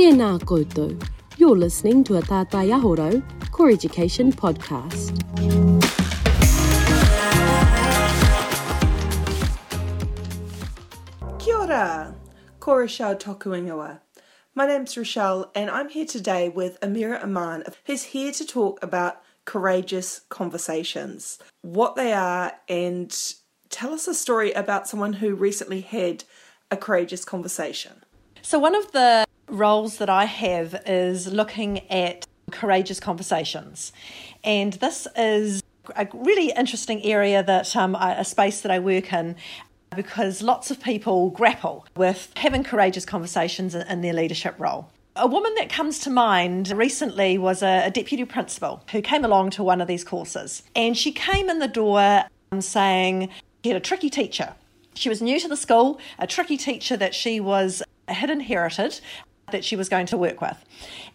Tēnā koutou. You're listening to a Tātai Aho Rau Core Education podcast. Kia ora, ko Rochelle Tokuingawa. My name's Rochelle and I'm here today with Amira Aman who's here to talk about courageous conversations, what they are and tell us a story about someone who recently had a courageous conversation. So, one of the roles that I have is looking at courageous conversations. And this is a really interesting area that um, a space that I work in because lots of people grapple with having courageous conversations in their leadership role. A woman that comes to mind recently was a, deputy principal who came along to one of these courses. And she came in the door um, saying she had a tricky teacher. She was new to the school, a tricky teacher that she was had inherited that she was going to work with.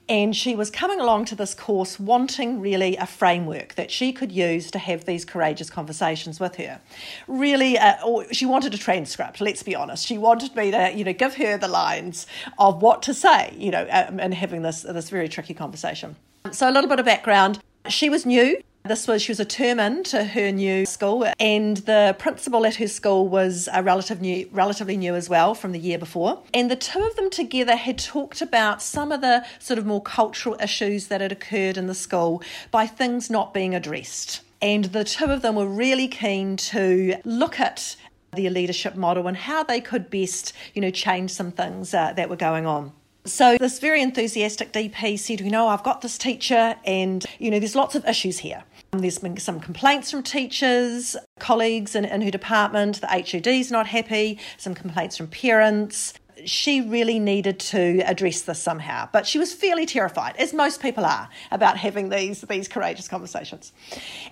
And she was coming along to this course wanting really a framework that she could use to have these courageous conversations with her. Really, uh, she wanted a transcript, let's be honest. She wanted me to, you know, give her the lines of what to say, you know, um, and having this, this very tricky conversation. So, a little bit of background. She was new this was she was a term in to her new school, and the principal at her school was a relative new, relatively new as well from the year before. And the two of them together had talked about some of the sort of more cultural issues that had occurred in the school by things not being addressed. And the two of them were really keen to look at the leadership model and how they could best, you know, change some things uh, that were going on. So this very enthusiastic DP said, you know, I've got this teacher and, you know, there's lots of issues here. There's been some complaints from teachers, colleagues in, in her department. The HOD's not happy, some complaints from parents. She really needed to address this somehow, but she was fairly terrified, as most people are, about having these, these courageous conversations.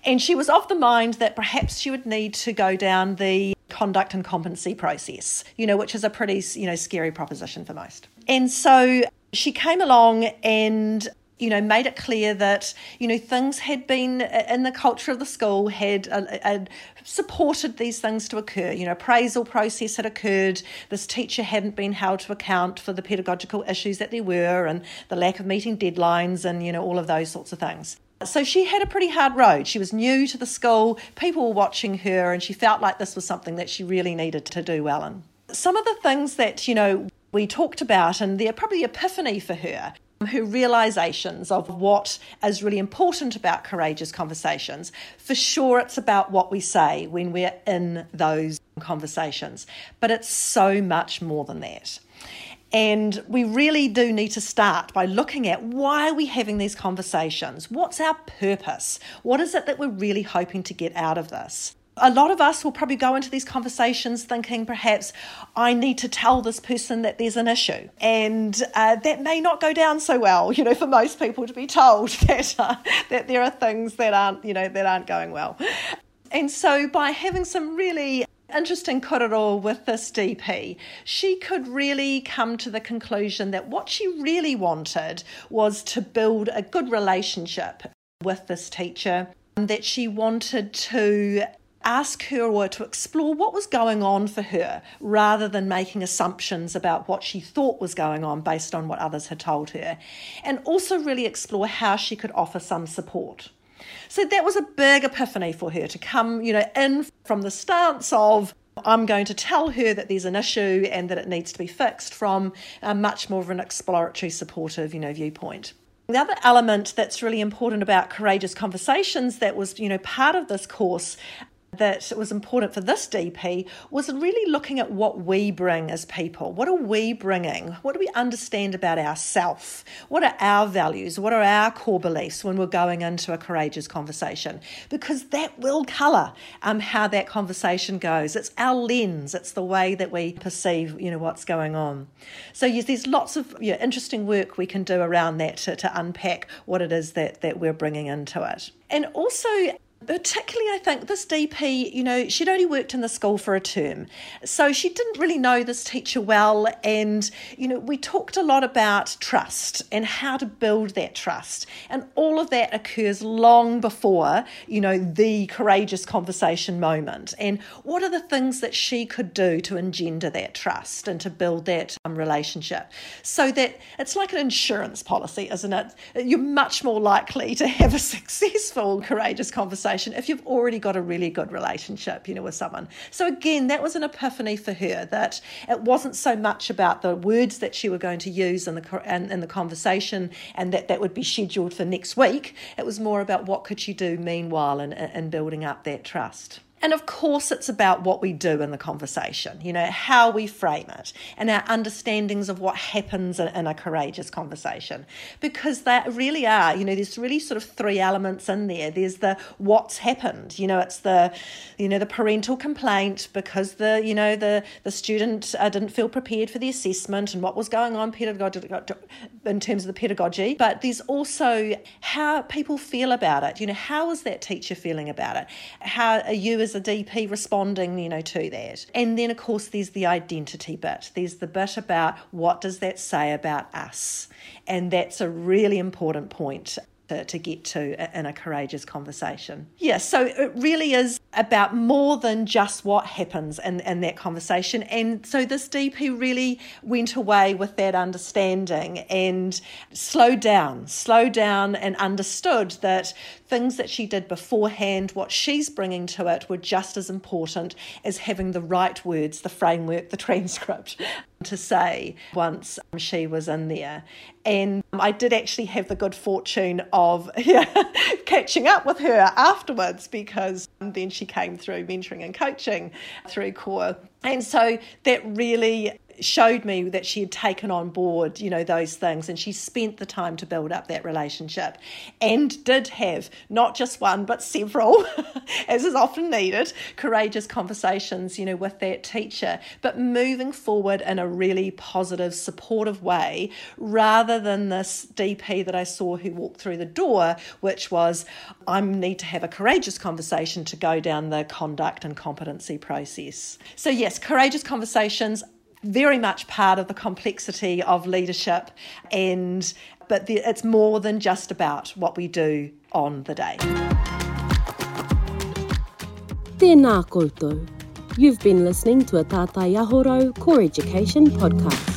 And she was of the mind that perhaps she would need to go down the conduct and competency process, you know, which is a pretty, you know, scary proposition for most. And so she came along and you know, made it clear that, you know, things had been uh, in the culture of the school had, uh, had supported these things to occur. You know, appraisal process had occurred. This teacher hadn't been held to account for the pedagogical issues that there were and the lack of meeting deadlines and, you know, all of those sorts of things. So she had a pretty hard road. She was new to the school, people were watching her, and she felt like this was something that she really needed to do well in. Some of the things that, you know, we talked about, and they're probably epiphany for her, her realizations of what is really important about courageous conversations. For sure, it's about what we say when we're in those conversations, but it's so much more than that. And we really do need to start by looking at why are we having these conversations? What's our purpose? What is it that we're really hoping to get out of this? A lot of us will probably go into these conversations thinking perhaps I need to tell this person that there's an issue, and uh, that may not go down so well. You know, for most people to be told that uh, that there are things that aren't you know that aren't going well, and so by having some really interesting korero with this DP, she could really come to the conclusion that what she really wanted was to build a good relationship with this teacher, that she wanted to ask her or to explore what was going on for her rather than making assumptions about what she thought was going on based on what others had told her, and also really explore how she could offer some support. So that was a big epiphany for her to come, you know, in from the stance of I'm going to tell her that there's an issue and that it needs to be fixed from a much more of an exploratory, supportive, you know, viewpoint. The other element that's really important about courageous conversations that was, you know, part of this course that was important for this DP was really looking at what we bring as people. What are we bringing? What do we understand about ourselves? What are our values? What are our core beliefs when we're going into a courageous conversation? Because that will colour um, how that conversation goes. It's our lens. It's the way that we perceive, you know, what's going on. So yes, there's lots of you know, interesting work we can do around that to, to unpack what it is that that we're bringing into it. And also particularly I think this DP, you know, she'd only worked in the school for a term. So she didn't really know this teacher well. And, you know, we talked a lot about trust and how to build that trust. And all of that occurs long before, you know, the courageous conversation moment. And what are the things that she could do to engender that trust and to build that um, relationship? So that it's like an insurance policy, isn't it? You're much more likely to have a successful, courageous conversation conversation if you've already got a really good relationship, you know, with someone. So again, that was an epiphany for her that it wasn't so much about the words that she were going to use in the in, in the conversation and that that would be scheduled for next week. It was more about what could she do meanwhile in, in building up that trust. And of course, it's about what we do in the conversation, you know, how we frame it and our understandings of what happens in, a courageous conversation. Because they really are, you know, there's really sort of three elements in there. There's the what's happened, you know, it's the, you know, the parental complaint because the, you know, the, the student uh, didn't feel prepared for the assessment and what was going on in terms of the pedagogy. But there's also how people feel about it. You know, how is that teacher feeling about it? How are you as a DP responding, you know, to that. And then of course there's the identity bit. There's the bit about what does that say about us? And that's a really important point to, to get to in a courageous conversation. Yeah, so it really is about more than just what happens in, in that conversation. And so this DP really went away with that understanding and slowed down, slowed down and understood that things that she did beforehand, what she's bringing to it, were just as important as having the right words, the framework, the transcript to say once she was in there. And I did actually have the good fortune of yeah, catching up with her afterwards because then she came through mentoring and coaching through CORE. And so that really showed me that she had taken on board, you know, those things and she spent the time to build up that relationship and did have not just one but several, as is often needed, courageous conversations, you know, with that teacher, but moving forward in a really positive, supportive way rather than this DP that I saw who walked through the door, which was, I need to have a courageous conversation to go down the conduct and competency process. So, yes, courageous conversations very much part of the complexity of leadership and but the, it's more than just about what we do on the day. Tēnā koutou. You've been listening to a Tātai Aho Rau Core Education podcast.